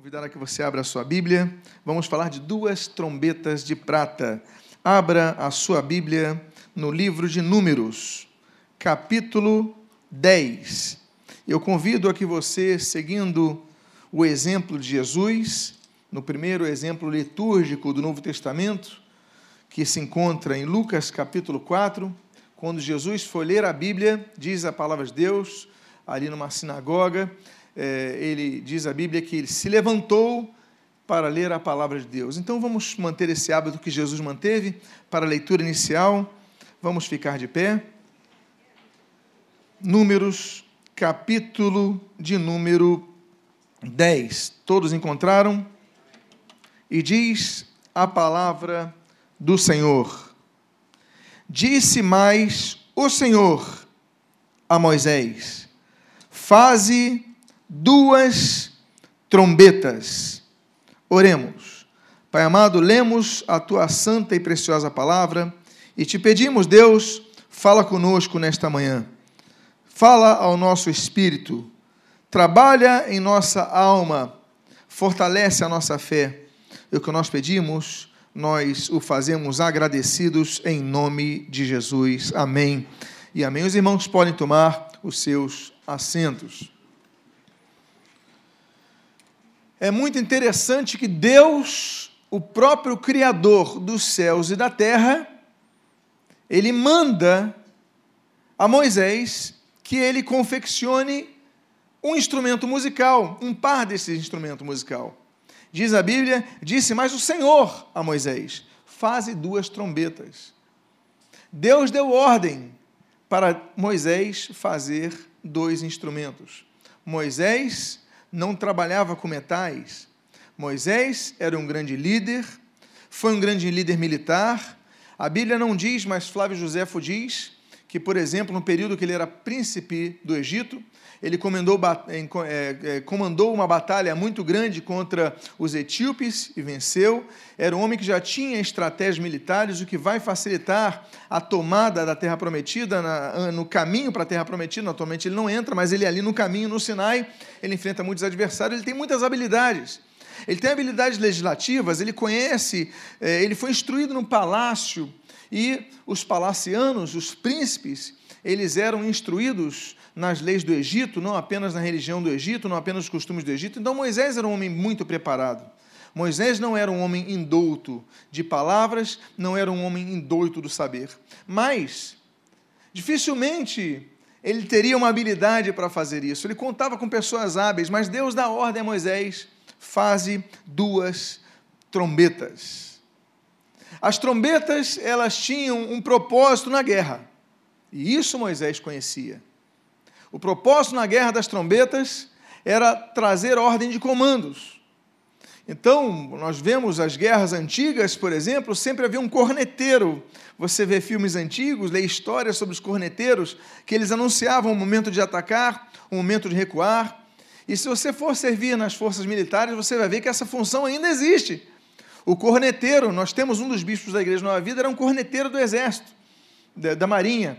Convidar a que você abra a sua Bíblia. Vamos falar de duas trombetas de prata. Abra a sua Bíblia no livro de Números, capítulo 10. Eu convido a que você, seguindo o exemplo de Jesus, no primeiro exemplo litúrgico do Novo Testamento, que se encontra em Lucas capítulo 4, quando Jesus foi ler a Bíblia, diz a palavra de Deus, ali numa sinagoga, é, ele diz a Bíblia que ele se levantou para ler a palavra de Deus. Então vamos manter esse hábito que Jesus manteve para a leitura inicial. Vamos ficar de pé. Números, capítulo de número 10. Todos encontraram? E diz a palavra do Senhor. Disse mais o Senhor a Moisés: Faze duas trombetas. Oremos. Pai amado, lemos a tua santa e preciosa palavra e te pedimos, Deus, fala conosco nesta manhã. Fala ao nosso espírito, trabalha em nossa alma, fortalece a nossa fé. E o que nós pedimos, nós o fazemos agradecidos em nome de Jesus. Amém. E amém. Os irmãos podem tomar os seus assentos. É muito interessante que Deus, o próprio Criador dos céus e da terra, ele manda a Moisés que ele confeccione um instrumento musical, um par desse instrumento musical. Diz a Bíblia, disse mais o Senhor a Moisés: faze duas trombetas. Deus deu ordem para Moisés fazer dois instrumentos. Moisés não trabalhava com metais. Moisés era um grande líder, foi um grande líder militar. A Bíblia não diz, mas Flávio Josefo diz que, por exemplo, no período que ele era príncipe do Egito, ele comandou, é, é, comandou uma batalha muito grande contra os etíopes e venceu. Era um homem que já tinha estratégias militares, o que vai facilitar a tomada da Terra Prometida, no caminho para a Terra Prometida. Atualmente ele não entra, mas ele é ali no caminho, no Sinai, ele enfrenta muitos adversários, ele tem muitas habilidades. Ele tem habilidades legislativas, ele conhece, ele foi instruído no palácio, e os palacianos, os príncipes, eles eram instruídos nas leis do Egito, não apenas na religião do Egito, não apenas nos costumes do Egito. Então Moisés era um homem muito preparado. Moisés não era um homem indouto de palavras, não era um homem indouto do saber. Mas, dificilmente ele teria uma habilidade para fazer isso. Ele contava com pessoas hábeis, mas Deus dá ordem a Moisés: faze duas trombetas. As trombetas, elas tinham um propósito na guerra. E isso Moisés conhecia. O propósito na guerra das trombetas era trazer ordem de comandos. Então, nós vemos as guerras antigas, por exemplo, sempre havia um corneteiro. Você vê filmes antigos, lê histórias sobre os corneteiros, que eles anunciavam o momento de atacar, o momento de recuar. E se você for servir nas forças militares, você vai ver que essa função ainda existe. O corneteiro, nós temos um dos bispos da Igreja Nova Vida, era um corneteiro do exército, da, da marinha.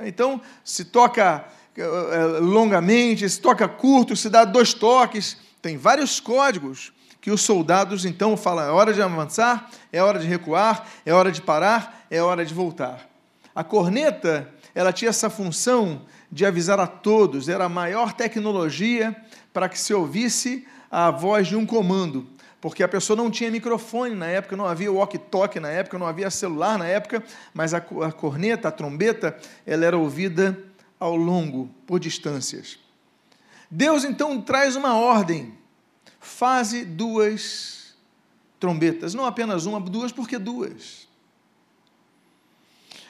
Então, se toca eh, eh, longamente, se toca curto, se dá dois toques. Tem vários códigos que os soldados então falam: é hora de avançar, é hora de recuar, é hora de parar, é hora de voltar. A corneta, ela tinha essa função de avisar a todos, era a maior tecnologia para que se ouvisse a voz de um comando, porque a pessoa não tinha microfone na época, não havia walkie-talkie na época, não havia celular na época, mas a, a corneta, a trombeta, ela era ouvida ao longo, por distâncias. Deus então traz uma ordem. Faze duas trombetas, não apenas uma, duas, porque duas.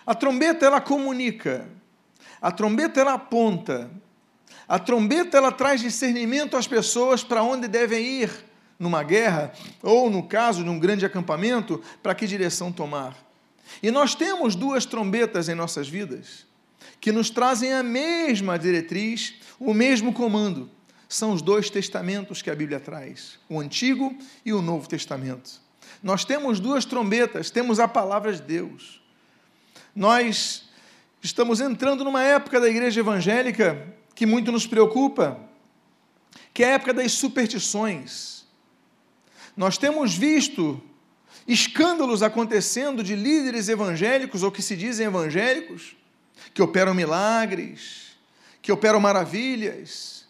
A trombeta ela comunica. A trombeta ela aponta. A trombeta ela traz discernimento às pessoas para onde devem ir numa guerra ou no caso de um grande acampamento, para que direção tomar. E nós temos duas trombetas em nossas vidas que nos trazem a mesma diretriz, o mesmo comando. São os dois testamentos que a Bíblia traz, o Antigo e o Novo Testamento. Nós temos duas trombetas, temos a palavra de Deus. Nós estamos entrando numa época da igreja evangélica que muito nos preocupa, que é a época das superstições. Nós temos visto escândalos acontecendo de líderes evangélicos ou que se dizem evangélicos, que operam milagres, que operam maravilhas,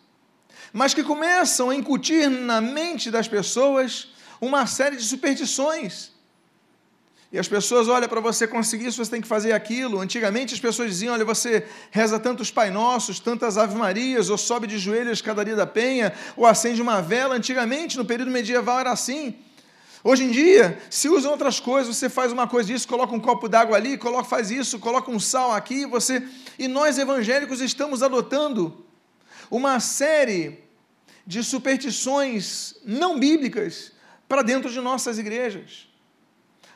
mas que começam a incutir na mente das pessoas uma série de superstições. E as pessoas, olha, para você conseguir isso, você tem que fazer aquilo. Antigamente as pessoas diziam, olha, você reza tantos Pai Nossos, tantas Ave Marias, ou sobe de joelhos a escadaria da penha, ou acende uma vela. Antigamente, no período medieval, era assim. Hoje em dia, se usam outras coisas, você faz uma coisa disso, coloca um copo d'água ali, coloca, faz isso, coloca um sal aqui, você. E nós evangélicos estamos adotando uma série de superstições não bíblicas para dentro de nossas igrejas.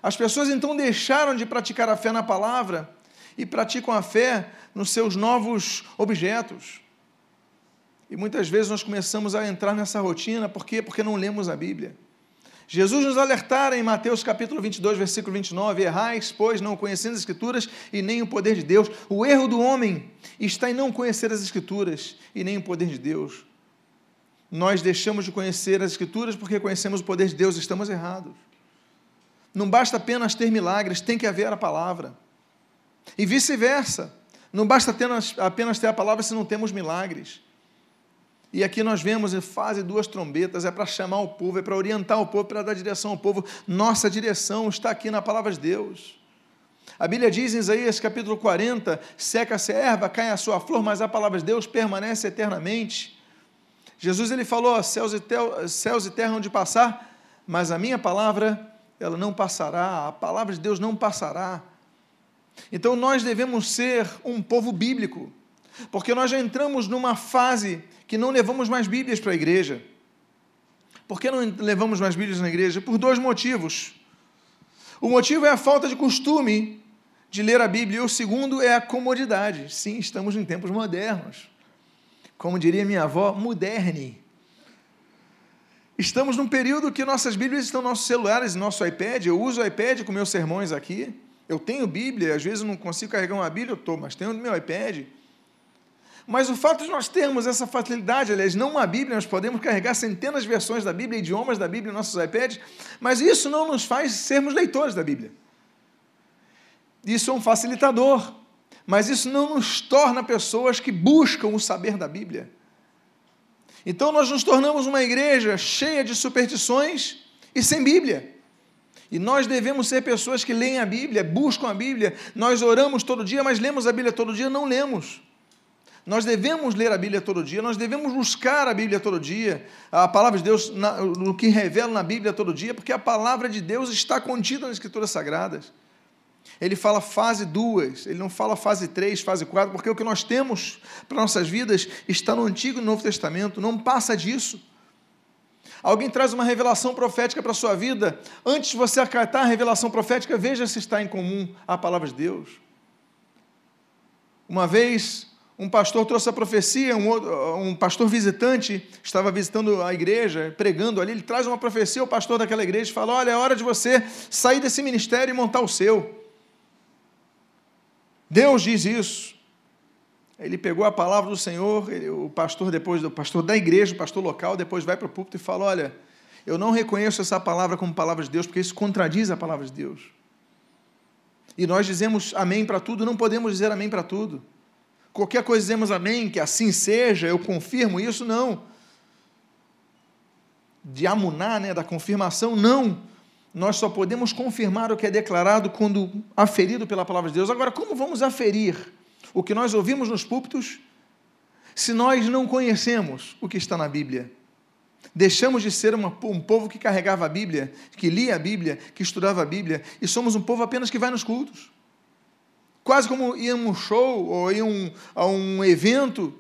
As pessoas então deixaram de praticar a fé na palavra e praticam a fé nos seus novos objetos. E muitas vezes nós começamos a entrar nessa rotina, por quê? Porque não lemos a Bíblia. Jesus nos alertara em Mateus capítulo 22, versículo 29, errais, pois, não conhecendo as Escrituras e nem o poder de Deus. O erro do homem está em não conhecer as Escrituras e nem o poder de Deus. Nós deixamos de conhecer as Escrituras porque conhecemos o poder de Deus, estamos errados. Não basta apenas ter milagres, tem que haver a palavra. E vice-versa. Não basta apenas ter a palavra se não temos milagres. E aqui nós vemos em fase duas trombetas, é para chamar o povo, é para orientar o povo, para dar direção ao povo. Nossa direção está aqui na palavra de Deus. A Bíblia diz em Isaías capítulo 40: seca-se a erva, cai a sua flor, mas a palavra de Deus permanece eternamente. Jesus ele falou: céus e, céus e terra onde passar, mas a minha palavra ela não passará, a palavra de Deus não passará. Então nós devemos ser um povo bíblico, porque nós já entramos numa fase que não levamos mais Bíblias para a igreja. Por que não levamos mais Bíblias na igreja? Por dois motivos. O motivo é a falta de costume de ler a Bíblia, e o segundo é a comodidade. Sim, estamos em tempos modernos. Como diria minha avó, moderne. Estamos num período que nossas Bíblias estão nos nossos celulares, no nosso iPad. Eu uso o iPad com meus sermões aqui. Eu tenho Bíblia, às vezes não consigo carregar uma Bíblia, eu estou, mas tenho no meu iPad. Mas o fato de nós termos essa facilidade, aliás, não uma Bíblia, nós podemos carregar centenas de versões da Bíblia, idiomas da Bíblia em nossos iPads, mas isso não nos faz sermos leitores da Bíblia. Isso é um facilitador, mas isso não nos torna pessoas que buscam o saber da Bíblia. Então nós nos tornamos uma igreja cheia de superstições e sem Bíblia. E nós devemos ser pessoas que leem a Bíblia, buscam a Bíblia. Nós oramos todo dia, mas lemos a Bíblia todo dia? Não lemos. Nós devemos ler a Bíblia todo dia, nós devemos buscar a Bíblia todo dia, a palavra de Deus, no que revela na Bíblia todo dia, porque a palavra de Deus está contida nas Escrituras Sagradas. Ele fala fase 2, ele não fala fase 3, fase 4, porque o que nós temos para nossas vidas está no Antigo e no Novo Testamento, não passa disso. Alguém traz uma revelação profética para a sua vida, antes de você acatar a revelação profética, veja se está em comum a palavra de Deus. Uma vez, um pastor trouxe a profecia, um, um pastor visitante estava visitando a igreja, pregando ali, ele traz uma profecia ao pastor daquela igreja fala: Olha, é hora de você sair desse ministério e montar o seu. Deus diz isso. Ele pegou a palavra do Senhor, o pastor depois, o pastor da igreja, o pastor local, depois vai para o púlpito e fala: Olha, eu não reconheço essa palavra como palavra de Deus, porque isso contradiz a palavra de Deus. E nós dizemos amém para tudo, não podemos dizer amém para tudo. Qualquer coisa dizemos amém, que assim seja, eu confirmo isso, não. De amunar, né, da confirmação, não nós só podemos confirmar o que é declarado quando aferido pela palavra de Deus. Agora, como vamos aferir o que nós ouvimos nos púlpitos se nós não conhecemos o que está na Bíblia? Deixamos de ser uma, um povo que carregava a Bíblia, que lia a Bíblia, que estudava a Bíblia, e somos um povo apenas que vai nos cultos. Quase como ir a um show ou ir um, a um evento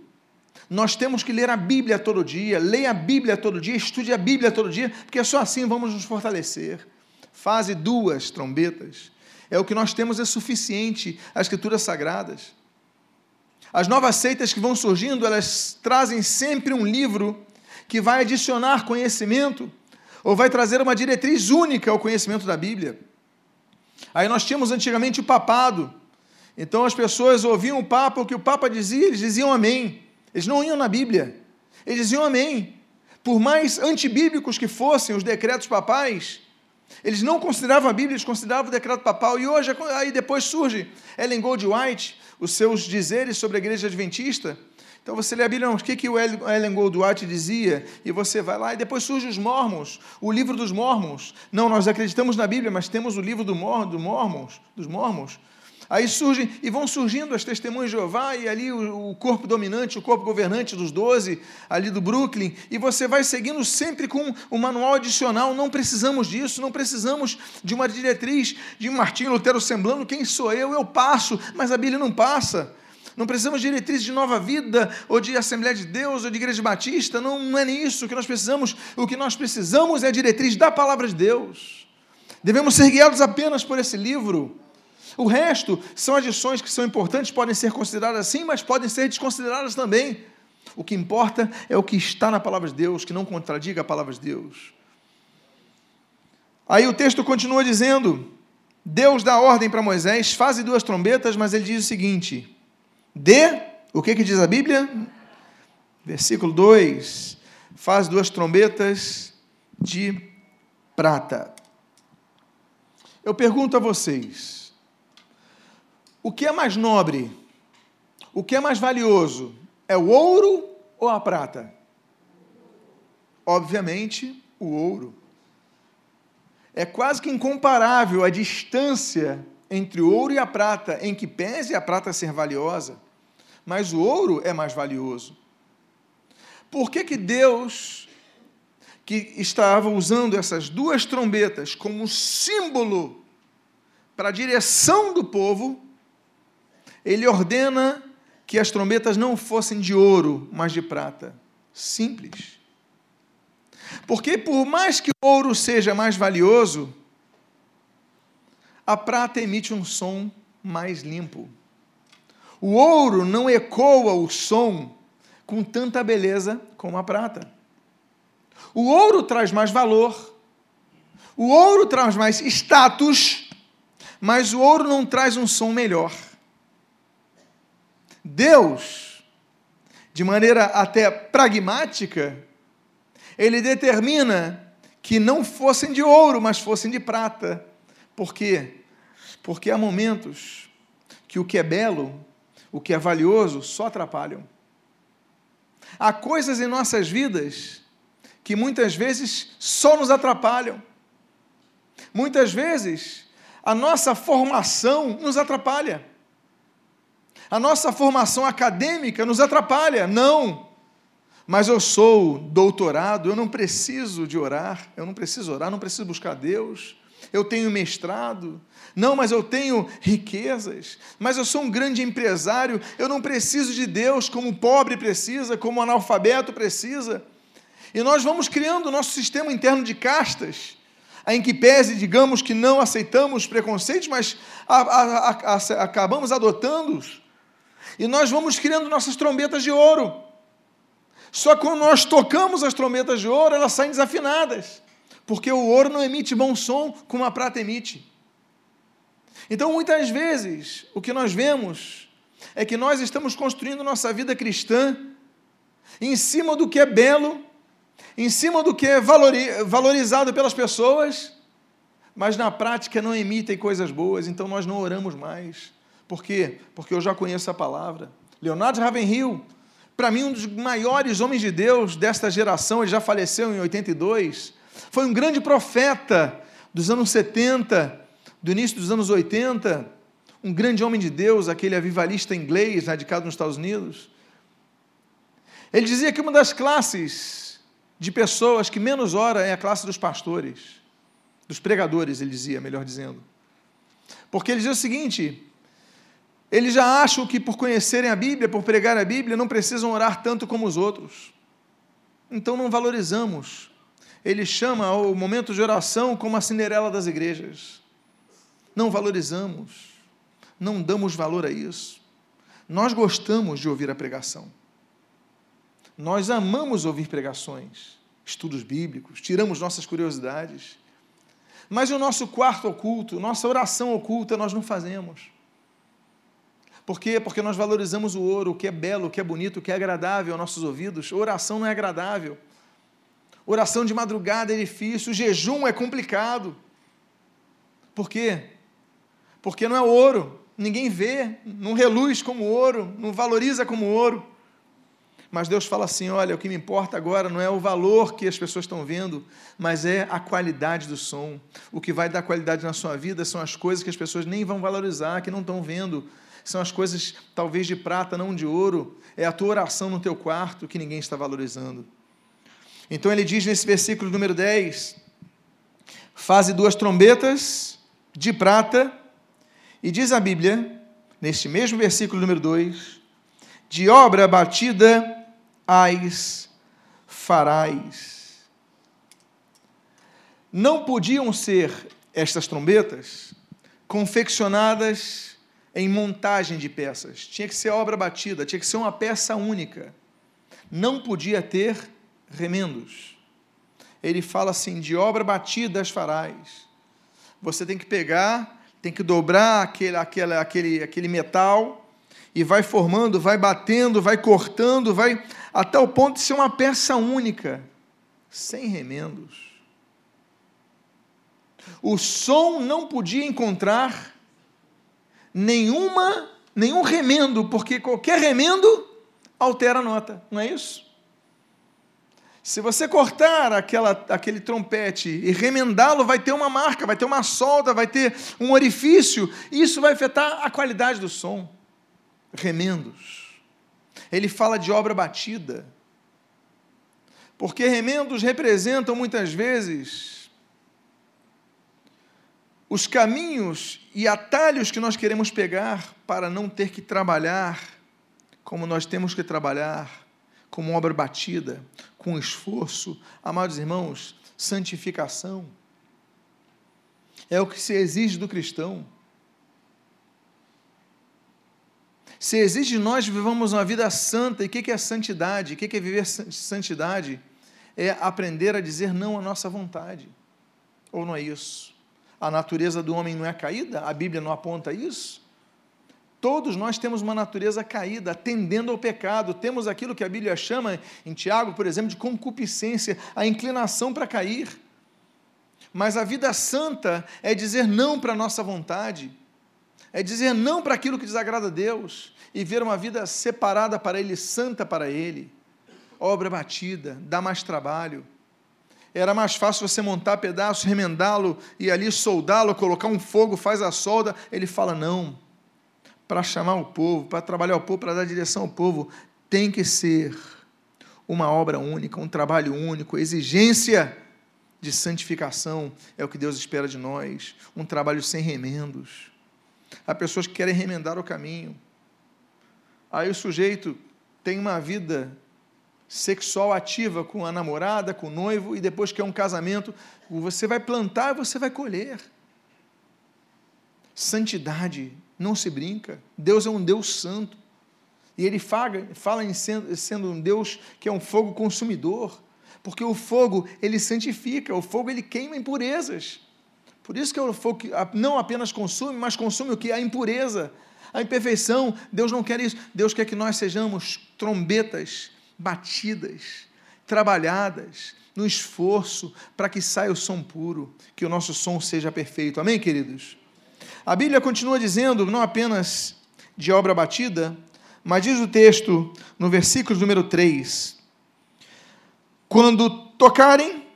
nós temos que ler a Bíblia todo dia, leia a Bíblia todo dia, estude a Bíblia todo dia, porque só assim vamos nos fortalecer fase duas trombetas. É o que nós temos é suficiente, as escrituras sagradas. As novas seitas que vão surgindo, elas trazem sempre um livro que vai adicionar conhecimento ou vai trazer uma diretriz única ao conhecimento da Bíblia. Aí nós tínhamos antigamente o papado. Então as pessoas ouviam o Papa, o que o Papa dizia, eles diziam amém. Eles não iam na Bíblia. Eles diziam amém. por mais antibíblicos que fossem os decretos papais, eles não consideravam a Bíblia, eles consideravam o decreto papal. E hoje, aí depois surge Ellen Gold White, os seus dizeres sobre a igreja adventista. Então você lê a Bíblia, o que, que o Ellen Gold White dizia, e você vai lá, e depois surge os Mormons, o livro dos Mormons. Não, nós acreditamos na Bíblia, mas temos o livro do Mor, do Mormons, dos Mormons. Aí surgem e vão surgindo as testemunhas de Jeová e ali o, o corpo dominante, o corpo governante dos doze, ali do Brooklyn, e você vai seguindo sempre com o manual adicional. Não precisamos disso, não precisamos de uma diretriz de Martinho Lutero semblando quem sou eu, eu passo, mas a Bíblia não passa. Não precisamos de diretrizes de nova vida, ou de Assembleia de Deus, ou de Igreja Batista, não, não é nisso que nós precisamos. O que nós precisamos é a diretriz da palavra de Deus. Devemos ser guiados apenas por esse livro. O resto são adições que são importantes, podem ser consideradas assim, mas podem ser desconsideradas também. O que importa é o que está na palavra de Deus, que não contradiga a palavra de Deus. Aí o texto continua dizendo: Deus dá ordem para Moisés, faze duas trombetas, mas ele diz o seguinte: dê, o que, que diz a Bíblia? Versículo 2: faz duas trombetas de prata. Eu pergunto a vocês, o que é mais nobre? O que é mais valioso? É o ouro ou a prata? Obviamente, o ouro. É quase que incomparável a distância entre o ouro e a prata, em que pese a prata ser valiosa, mas o ouro é mais valioso. Por que, que Deus, que estava usando essas duas trombetas como símbolo para a direção do povo, ele ordena que as trombetas não fossem de ouro, mas de prata. Simples. Porque, por mais que o ouro seja mais valioso, a prata emite um som mais limpo. O ouro não ecoa o som com tanta beleza como a prata. O ouro traz mais valor, o ouro traz mais status, mas o ouro não traz um som melhor. Deus, de maneira até pragmática, ele determina que não fossem de ouro, mas fossem de prata. Por quê? Porque há momentos que o que é belo, o que é valioso, só atrapalham. Há coisas em nossas vidas que muitas vezes só nos atrapalham. Muitas vezes a nossa formação nos atrapalha a nossa formação acadêmica nos atrapalha. Não. Mas eu sou doutorado, eu não preciso de orar, eu não preciso orar, não preciso buscar Deus. Eu tenho mestrado, não, mas eu tenho riquezas, mas eu sou um grande empresário, eu não preciso de Deus como o pobre precisa, como o analfabeto precisa. E nós vamos criando o nosso sistema interno de castas, em que pese, digamos que não aceitamos preconceitos, mas a, a, a, acabamos adotando-os. E nós vamos criando nossas trombetas de ouro. Só que quando nós tocamos as trombetas de ouro, elas saem desafinadas. Porque o ouro não emite bom som como a prata emite. Então, muitas vezes, o que nós vemos é que nós estamos construindo nossa vida cristã em cima do que é belo, em cima do que é valorizado pelas pessoas, mas na prática não emitem coisas boas, então nós não oramos mais. Por quê? Porque eu já conheço a palavra. Leonardo Ravenhill, para mim, um dos maiores homens de Deus desta geração, ele já faleceu em 82, foi um grande profeta dos anos 70, do início dos anos 80, um grande homem de Deus, aquele avivalista inglês, radicado nos Estados Unidos. Ele dizia que uma das classes de pessoas que menos ora é a classe dos pastores, dos pregadores, ele dizia, melhor dizendo. Porque ele dizia o seguinte: eles já acham que por conhecerem a Bíblia, por pregar a Bíblia, não precisam orar tanto como os outros. Então não valorizamos. Ele chama o momento de oração como a Cinderela das igrejas. Não valorizamos. Não damos valor a isso. Nós gostamos de ouvir a pregação. Nós amamos ouvir pregações, estudos bíblicos, tiramos nossas curiosidades. Mas o nosso quarto oculto, nossa oração oculta, nós não fazemos. Por quê? Porque nós valorizamos o ouro, o que é belo, o que é bonito, o que é agradável aos nossos ouvidos. oração não é agradável. Oração de madrugada é difícil, o jejum é complicado. Por quê? Porque não é ouro, ninguém vê, não reluz como ouro, não valoriza como ouro. Mas Deus fala assim: olha, o que me importa agora não é o valor que as pessoas estão vendo, mas é a qualidade do som. O que vai dar qualidade na sua vida são as coisas que as pessoas nem vão valorizar, que não estão vendo. São as coisas talvez de prata, não de ouro. É a tua oração no teu quarto que ninguém está valorizando. Então ele diz nesse versículo número 10: Faze duas trombetas de prata, e diz a Bíblia, neste mesmo versículo número 2, de obra batida as farás. Não podiam ser estas trombetas confeccionadas em montagem de peças. Tinha que ser obra batida, tinha que ser uma peça única. Não podia ter remendos. Ele fala assim: de obra batida as farás. Você tem que pegar, tem que dobrar aquele, aquele, aquele, aquele metal e vai formando, vai batendo, vai cortando, vai até o ponto de ser uma peça única, sem remendos. O som não podia encontrar nenhuma, nenhum remendo, porque qualquer remendo altera a nota, não é isso? Se você cortar aquela, aquele trompete e remendá-lo, vai ter uma marca, vai ter uma solda, vai ter um orifício, e isso vai afetar a qualidade do som. Remendos. Ele fala de obra batida. Porque remendos representam muitas vezes os caminhos e atalhos que nós queremos pegar para não ter que trabalhar como nós temos que trabalhar, como obra batida, com esforço. Amados irmãos, santificação é o que se exige do cristão. Se exige de nós vivamos uma vida santa, e o que é santidade? O que é viver santidade? É aprender a dizer não à nossa vontade. Ou não é isso? A natureza do homem não é caída? A Bíblia não aponta isso? Todos nós temos uma natureza caída, tendendo ao pecado. Temos aquilo que a Bíblia chama, em Tiago, por exemplo, de concupiscência, a inclinação para cair. Mas a vida santa é dizer não para a nossa vontade, é dizer não para aquilo que desagrada a Deus e ver uma vida separada para Ele, santa para Ele. Obra batida, dá mais trabalho. Era mais fácil você montar pedaço, remendá-lo e ali soldá-lo, colocar um fogo, faz a solda. Ele fala: não. Para chamar o povo, para trabalhar o povo, para dar direção ao povo, tem que ser uma obra única, um trabalho único, exigência de santificação é o que Deus espera de nós, um trabalho sem remendos. Há pessoas que querem remendar o caminho. Aí o sujeito tem uma vida sexual ativa com a namorada, com o noivo, e depois que é um casamento, você vai plantar e você vai colher. Santidade, não se brinca. Deus é um Deus santo. E ele fala, fala em sendo, sendo um Deus que é um fogo consumidor, porque o fogo ele santifica, o fogo ele queima impurezas. Por isso que o fogo não apenas consome, mas consome o que? A impureza, a imperfeição. Deus não quer isso. Deus quer que nós sejamos trombetas batidas, trabalhadas, no esforço para que saia o som puro, que o nosso som seja perfeito. Amém, queridos? A Bíblia continua dizendo, não apenas de obra batida, mas diz o texto no versículo número 3: Quando tocarem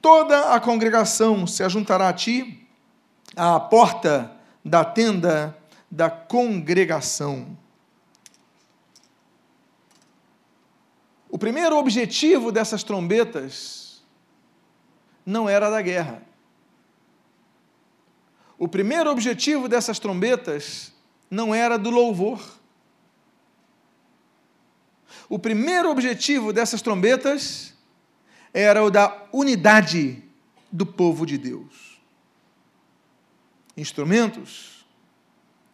toda a congregação se ajuntará a ti à porta da tenda da congregação. O primeiro objetivo dessas trombetas não era da guerra. O primeiro objetivo dessas trombetas não era do louvor. O primeiro objetivo dessas trombetas era o da unidade do povo de Deus. Instrumentos,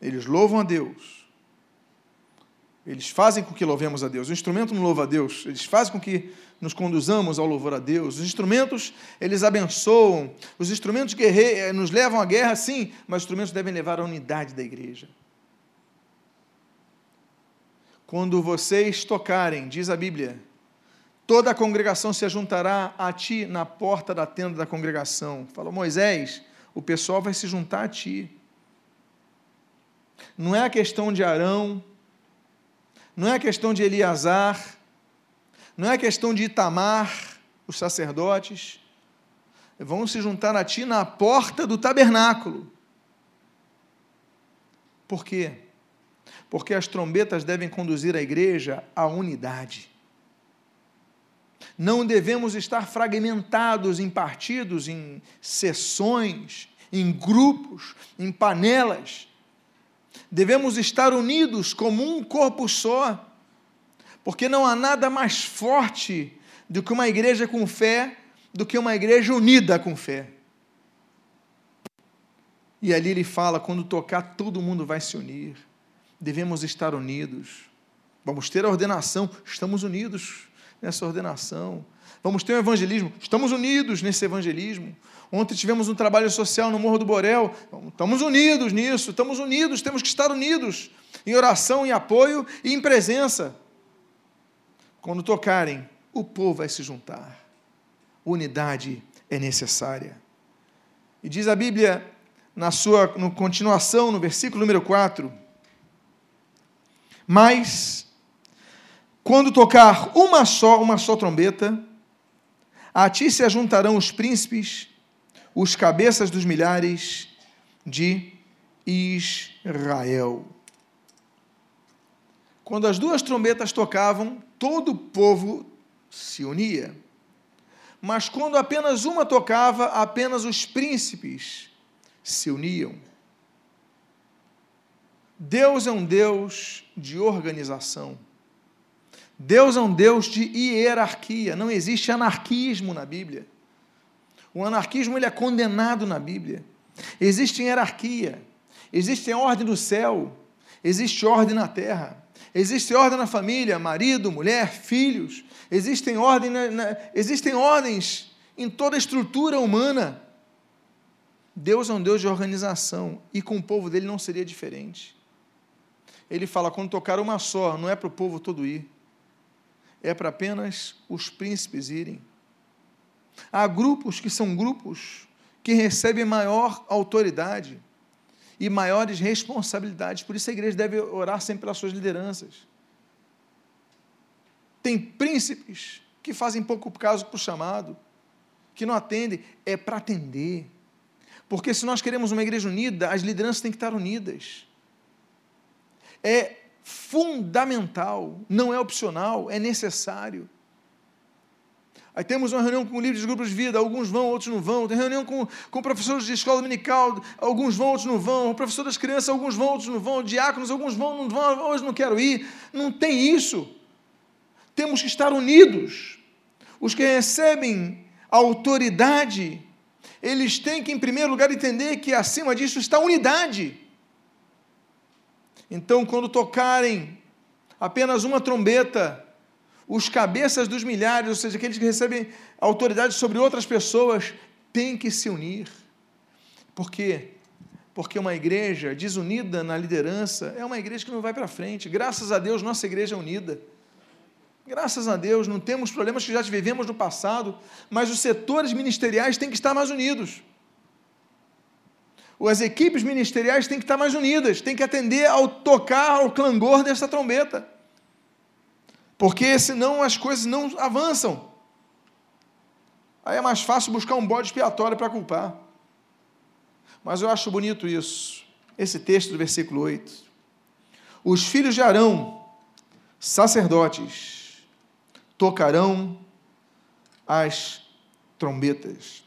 eles louvam a Deus. Eles fazem com que louvemos a Deus. O instrumento não louva a Deus, eles fazem com que nos conduzamos ao louvor a Deus. Os instrumentos, eles abençoam. Os instrumentos eh, nos levam à guerra, sim, mas os instrumentos devem levar à unidade da igreja. Quando vocês tocarem, diz a Bíblia, toda a congregação se juntará a ti na porta da tenda da congregação. Falou Moisés, o pessoal vai se juntar a ti. Não é a questão de Arão, não é a questão de Eleazar, não é a questão de Itamar, os sacerdotes, vão se juntar a ti na porta do tabernáculo. Por quê? Porque as trombetas devem conduzir a igreja à unidade. Não devemos estar fragmentados em partidos, em sessões, em grupos, em panelas. Devemos estar unidos como um corpo só, porque não há nada mais forte do que uma igreja com fé, do que uma igreja unida com fé. E ali ele fala: quando tocar, todo mundo vai se unir. Devemos estar unidos. Vamos ter a ordenação, estamos unidos nessa ordenação. Vamos ter um evangelismo, estamos unidos nesse evangelismo. Ontem tivemos um trabalho social no Morro do Borel, estamos unidos nisso, estamos unidos, temos que estar unidos em oração, em apoio e em presença. Quando tocarem, o povo vai se juntar. Unidade é necessária. E diz a Bíblia, na sua no continuação, no versículo número 4, mas quando tocar uma só, uma só trombeta, a ti se ajuntarão os príncipes, os cabeças dos milhares de Israel. Quando as duas trombetas tocavam, todo o povo se unia. Mas quando apenas uma tocava, apenas os príncipes se uniam. Deus é um Deus de organização. Deus é um Deus de hierarquia. Não existe anarquismo na Bíblia. O anarquismo ele é condenado na Bíblia. Existe hierarquia. Existe ordem no céu. Existe ordem na terra. Existe ordem na família, marido, mulher, filhos. Existem, ordem na, na, existem ordens em toda a estrutura humana. Deus é um Deus de organização e com o povo dele não seria diferente. Ele fala: quando tocar uma só, não é para o povo todo ir, é para apenas os príncipes irem. Há grupos que são grupos que recebem maior autoridade e maiores responsabilidades. Por isso a igreja deve orar sempre pelas suas lideranças. Tem príncipes que fazem pouco caso para o chamado, que não atendem, é para atender. Porque se nós queremos uma igreja unida, as lideranças têm que estar unidas. É fundamental, não é opcional, é necessário. Aí temos uma reunião com líderes de grupos de vida, alguns vão, outros não vão. Tem reunião com, com professores de escola dominical, alguns vão, outros não vão. O professor das crianças, alguns vão, outros não vão. Diáconos, alguns vão, não vão, hoje não quero ir. Não tem isso. Temos que estar unidos. Os que recebem autoridade, eles têm que, em primeiro lugar, entender que acima disso está a unidade. Então, quando tocarem apenas uma trombeta, os cabeças dos milhares, ou seja, aqueles que recebem autoridade sobre outras pessoas, têm que se unir. Por quê? Porque uma igreja desunida na liderança é uma igreja que não vai para frente. Graças a Deus, nossa igreja é unida. Graças a Deus, não temos problemas que já vivemos no passado, mas os setores ministeriais têm que estar mais unidos. As equipes ministeriais têm que estar mais unidas, têm que atender ao tocar, ao clangor dessa trombeta porque senão as coisas não avançam. Aí é mais fácil buscar um bode expiatório para culpar. Mas eu acho bonito isso, esse texto do versículo 8. Os filhos de Arão, sacerdotes, tocarão as trombetas.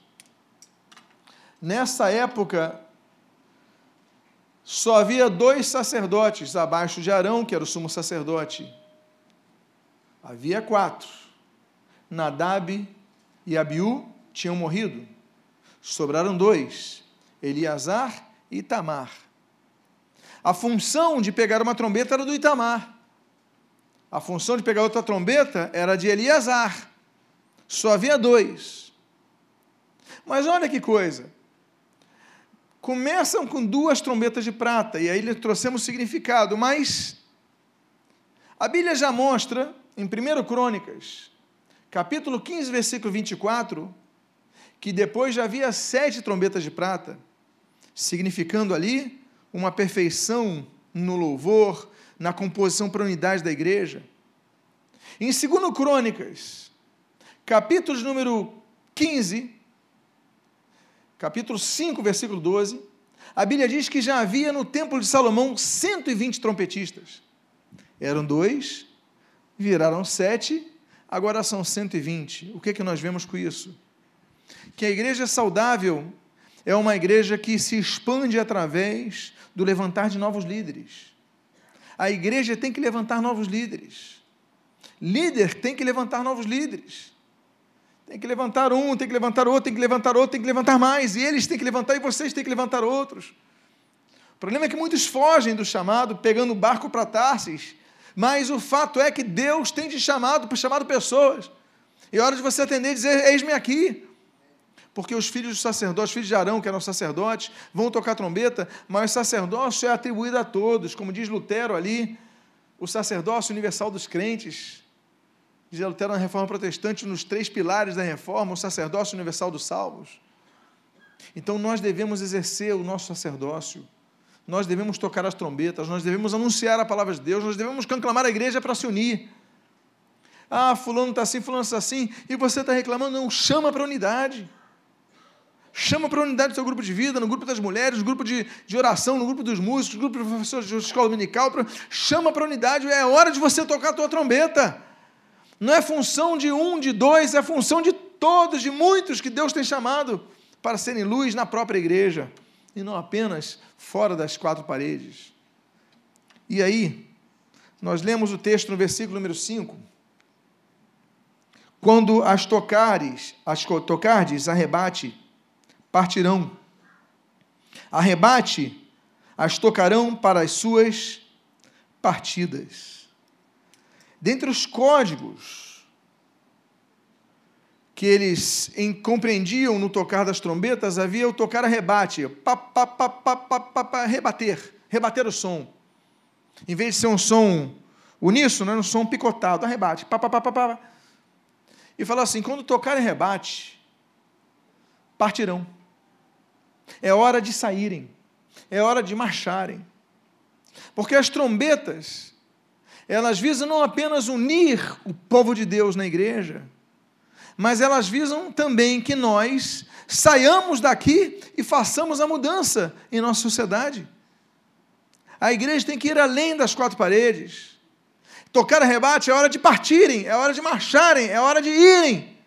Nessa época, só havia dois sacerdotes abaixo de Arão, que era o sumo sacerdote, Havia quatro. Nadab e Abiú tinham morrido. Sobraram dois: Eliasar e Itamar. A função de pegar uma trombeta era do Itamar. A função de pegar outra trombeta era de Eliasar. Só havia dois. Mas olha que coisa. Começam com duas trombetas de prata, e aí lhe trouxemos significado, mas a Bíblia já mostra em 1 Crônicas, capítulo 15, versículo 24, que depois já havia sete trombetas de prata, significando ali uma perfeição no louvor, na composição para a unidade da igreja. Em 2 Crônicas, capítulo número 15, capítulo 5, versículo 12, a Bíblia diz que já havia no templo de Salomão 120 trompetistas. Eram dois, viraram sete, agora são 120. O que, é que nós vemos com isso? Que a igreja saudável é uma igreja que se expande através do levantar de novos líderes. A igreja tem que levantar novos líderes. Líder tem que levantar novos líderes. Tem que levantar um, tem que levantar outro, tem que levantar outro, tem que levantar mais. E eles têm que levantar e vocês têm que levantar outros. O problema é que muitos fogem do chamado, pegando o barco para Tarsis. Mas o fato é que Deus tem te chamado, chamado pessoas. E é hora de você atender e dizer: Eis-me aqui. Porque os filhos dos sacerdotes, filhos de Arão, que eram sacerdotes, vão tocar trombeta, mas o sacerdócio é atribuído a todos, como diz Lutero ali, o sacerdócio universal dos crentes diz Lutero na Reforma Protestante, nos três pilares da reforma, o sacerdócio universal dos salvos. Então nós devemos exercer o nosso sacerdócio, nós devemos tocar as trombetas, nós devemos anunciar a palavra de Deus, nós devemos conclamar a igreja para se unir. Ah, fulano está assim, fulano está assim, e você está reclamando, não, chama para a unidade. Chama para a unidade do seu grupo de vida, no grupo das mulheres, no grupo de, de oração, no grupo dos músicos, no grupo de professores de escola dominical. Chama para a unidade, é hora de você tocar a tua trombeta. Não é função de um, de dois, é função de todos, de muitos que Deus tem chamado para serem luz na própria igreja e não apenas fora das quatro paredes. E aí, nós lemos o texto no versículo número 5. Quando as tocares, as tocardes, arrebate, partirão. Arrebate, as tocarão para as suas partidas. Dentre os códigos que eles compreendiam no tocar das trombetas, havia o tocar a rebate, pa, pa, pa, pa, pa, pa, pa, rebater, rebater o som. Em vez de ser um som uníssono, era um som picotado, arrebate, pa, pa, pa, pa, pa. E fala assim: quando tocar em rebate, partirão. É hora de saírem, é hora de marcharem. Porque as trombetas elas visam não apenas unir o povo de Deus na igreja, mas elas visam também que nós saiamos daqui e façamos a mudança em nossa sociedade. A igreja tem que ir além das quatro paredes. Tocar a rebate é hora de partirem, é hora de marcharem, é hora de irem.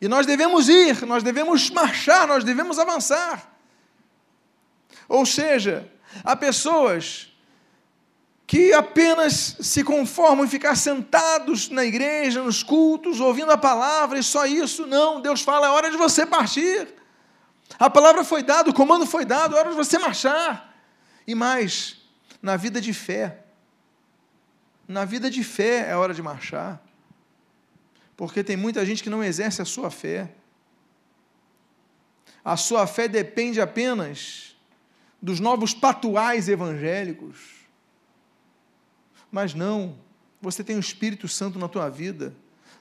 E nós devemos ir, nós devemos marchar, nós devemos avançar. Ou seja, há pessoas que apenas se conformam em ficar sentados na igreja, nos cultos, ouvindo a palavra e só isso. Não, Deus fala, é hora de você partir. A palavra foi dada, o comando foi dado, é hora de você marchar. E mais, na vida de fé. Na vida de fé é hora de marchar. Porque tem muita gente que não exerce a sua fé. A sua fé depende apenas dos novos patuais evangélicos mas não, você tem o Espírito Santo na tua vida.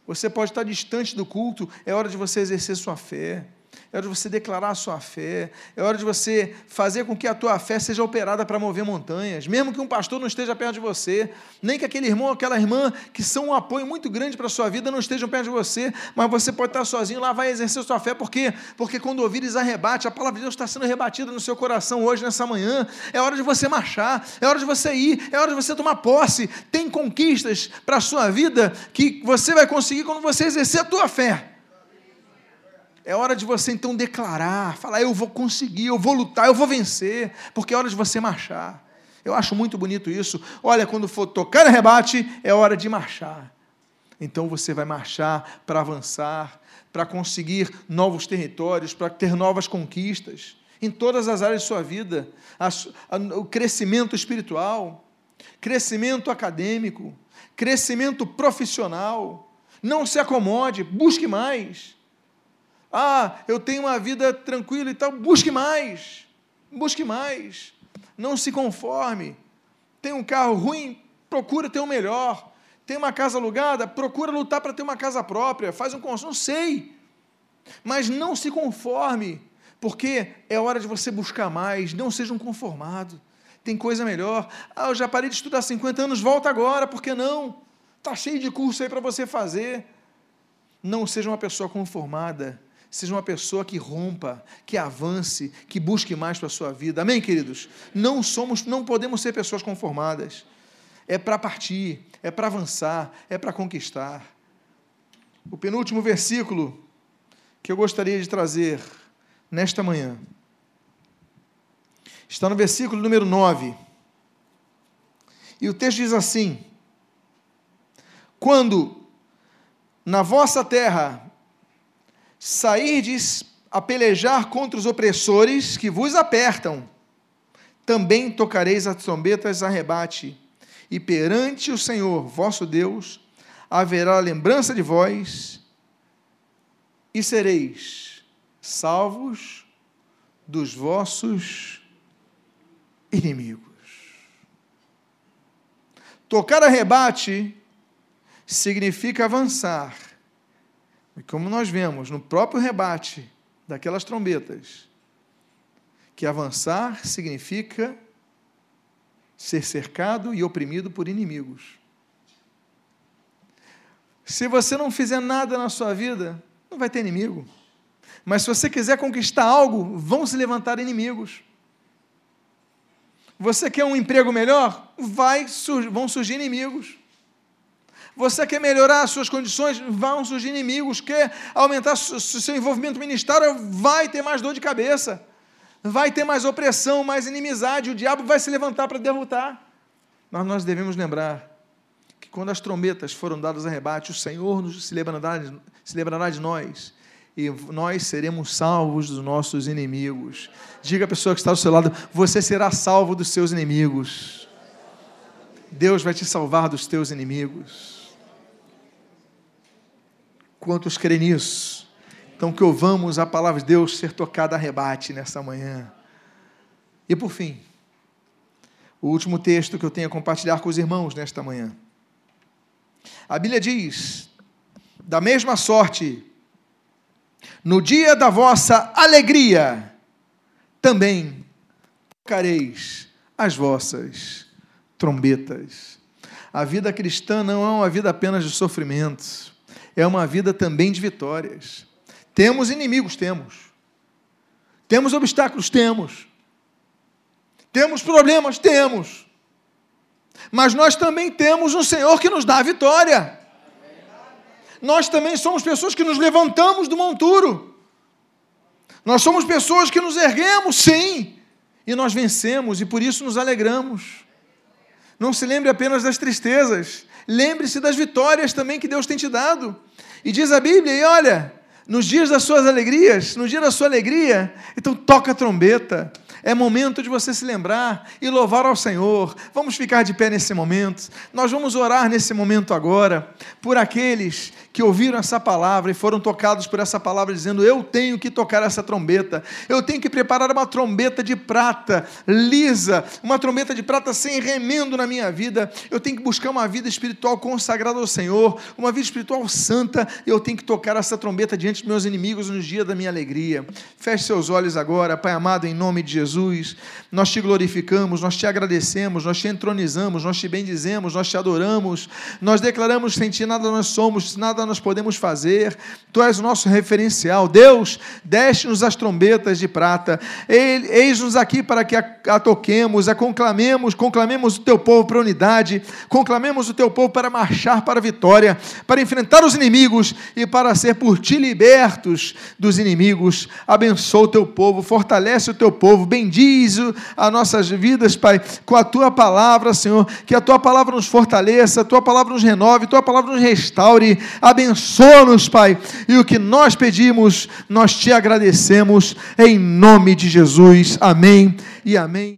Você pode estar distante do culto, é hora de você exercer sua fé é hora de você declarar a sua fé, é hora de você fazer com que a tua fé seja operada para mover montanhas, mesmo que um pastor não esteja perto de você, nem que aquele irmão ou aquela irmã que são um apoio muito grande para a sua vida não estejam perto de você, mas você pode estar sozinho lá, vai exercer a sua fé, por quê? Porque quando ouvires arrebate, a palavra de Deus está sendo rebatida no seu coração hoje, nessa manhã, é hora de você marchar, é hora de você ir, é hora de você tomar posse, tem conquistas para a sua vida que você vai conseguir quando você exercer a tua fé. É hora de você então declarar, falar: eu vou conseguir, eu vou lutar, eu vou vencer, porque é hora de você marchar. Eu acho muito bonito isso. Olha, quando for tocar no rebate, é hora de marchar. Então você vai marchar para avançar, para conseguir novos territórios, para ter novas conquistas em todas as áreas de sua vida. o crescimento espiritual, crescimento acadêmico, crescimento profissional. Não se acomode, busque mais. Ah, eu tenho uma vida tranquila e tal. Busque mais. Busque mais. Não se conforme. Tem um carro ruim, procura ter um melhor. tem uma casa alugada, procura lutar para ter uma casa própria, faz um consórcio, não sei. Mas não se conforme, porque é hora de você buscar mais, não seja um conformado. Tem coisa melhor. Ah, eu já parei de estudar 50 anos, volta agora, por que não? Está cheio de curso aí para você fazer. Não seja uma pessoa conformada, seja uma pessoa que rompa, que avance, que busque mais para a sua vida. Amém, queridos? Não somos, não podemos ser pessoas conformadas. É para partir, é para avançar, é para conquistar. O penúltimo versículo que eu gostaria de trazer nesta manhã está no versículo número 9. E o texto diz assim: Quando na vossa terra sairdes a pelejar contra os opressores que vos apertam, também tocareis as trombetas a rebate, e perante o Senhor vosso Deus haverá lembrança de vós, e sereis salvos dos vossos inimigos. Tocar a rebate significa avançar. E como nós vemos no próprio rebate daquelas trombetas, que avançar significa ser cercado e oprimido por inimigos. Se você não fizer nada na sua vida, não vai ter inimigo. Mas se você quiser conquistar algo, vão se levantar inimigos. Você quer um emprego melhor? Vai, vão surgir inimigos. Você quer melhorar as suas condições? Vão surgir inimigos. Quer aumentar o seu envolvimento ministerial? Vai ter mais dor de cabeça. Vai ter mais opressão, mais inimizade. O diabo vai se levantar para derrotar. Mas nós devemos lembrar que quando as trombetas foram dadas a rebate, o Senhor nos, se, lembrará, se lembrará de nós e nós seremos salvos dos nossos inimigos. Diga à pessoa que está ao seu lado: você será salvo dos seus inimigos. Deus vai te salvar dos teus inimigos. Quantos creem nisso? Então, que ouvamos a palavra de Deus ser tocada a rebate nessa manhã. E por fim, o último texto que eu tenho a compartilhar com os irmãos nesta manhã. A Bíblia diz: da mesma sorte, no dia da vossa alegria, também tocareis as vossas trombetas. A vida cristã não é uma vida apenas de sofrimento, é uma vida também de vitórias. Temos inimigos, temos. Temos obstáculos, temos. Temos problemas, temos. Mas nós também temos um Senhor que nos dá a vitória nós também somos pessoas que nos levantamos do monturo. Nós somos pessoas que nos erguemos, sim, e nós vencemos e por isso nos alegramos. Não se lembre apenas das tristezas, lembre-se das vitórias também que Deus tem te dado. E diz a Bíblia, e olha, nos dias das suas alegrias, no dia da sua alegria, então toca a trombeta, é momento de você se lembrar e louvar ao Senhor. Vamos ficar de pé nesse momento. Nós vamos orar nesse momento agora por aqueles que ouviram essa palavra e foram tocados por essa palavra, dizendo: Eu tenho que tocar essa trombeta, eu tenho que preparar uma trombeta de prata lisa, uma trombeta de prata sem remendo na minha vida. Eu tenho que buscar uma vida espiritual consagrada ao Senhor, uma vida espiritual santa. Eu tenho que tocar essa trombeta diante dos meus inimigos no dia da minha alegria. Feche seus olhos agora, Pai amado, em nome de Jesus. Nós te glorificamos, nós te agradecemos, nós te entronizamos, nós te bendizemos, nós te adoramos, nós declaramos sem ti nada nós somos, nada podemos fazer, tu és o nosso referencial. Deus, deste-nos as trombetas de prata, eis-nos aqui para que a, a toquemos, a conclamemos, conclamemos o teu povo para unidade, conclamemos o teu povo para marchar para a vitória, para enfrentar os inimigos e para ser por ti libertos dos inimigos. Abençoa o teu povo, fortalece o teu povo, bendize as nossas vidas, Pai, com a tua palavra, Senhor, que a tua palavra nos fortaleça, a tua palavra nos renove, a tua palavra nos restaure, abençoa-nos, Pai, e o que nós pedimos, nós te agradecemos, em nome de Jesus, amém e amém.